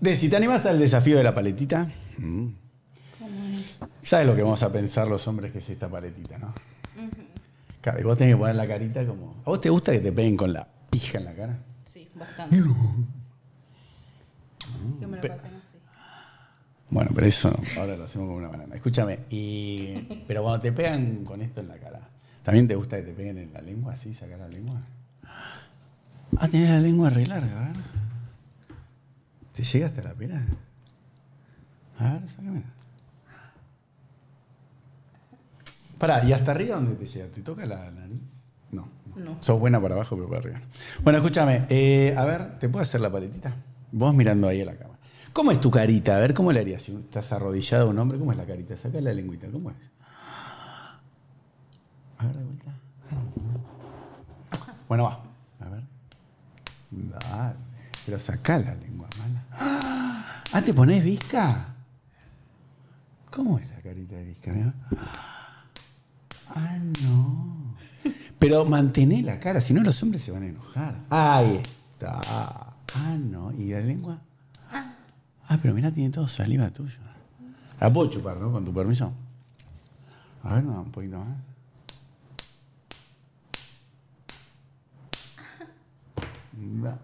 De si te animas al desafío de la paletita. mm, ¿Sabes lo que vamos a pensar los hombres que es esta paletita, no? Claro, y vos tenés que poner la carita como. ¿A vos te gusta que te peguen con la pija en la cara? Sí, bastante. Que me lo pasen así. Bueno, pero eso ahora lo hacemos como una banana. Escúchame, y, pero cuando te pegan con esto en la cara, ¿también te gusta que te peguen en la lengua así, sacar la lengua? Ah, tenés la lengua re larga. ¿Te llega hasta la pera? A ver, sácame. Pará, ¿y hasta arriba dónde te llega? ¿Te toca la nariz? No. No. Sos buena para abajo, pero para arriba. Bueno, escúchame, eh, a ver, ¿te puedo hacer la paletita? Vos mirando ahí a la cama. ¿Cómo es tu carita? A ver, ¿cómo le harías? Si estás arrodillado a un hombre, ¿cómo es la carita? Saca la lengüita, ¿cómo es? A ver, de vuelta. Bueno, va. A ver. Dale. Pero sacá la lengua. Ah, ¿te ponés visca? ¿Cómo es la carita de visca? Mirá. Ah, no. Pero mantené la cara, si no los hombres se van a enojar. Ahí está. Ah, no. ¿Y la lengua? Ah, pero mira, tiene todo saliva tuyo. La puedo chupar, ¿no? Con tu permiso. A ver, no, un poquito más. Da.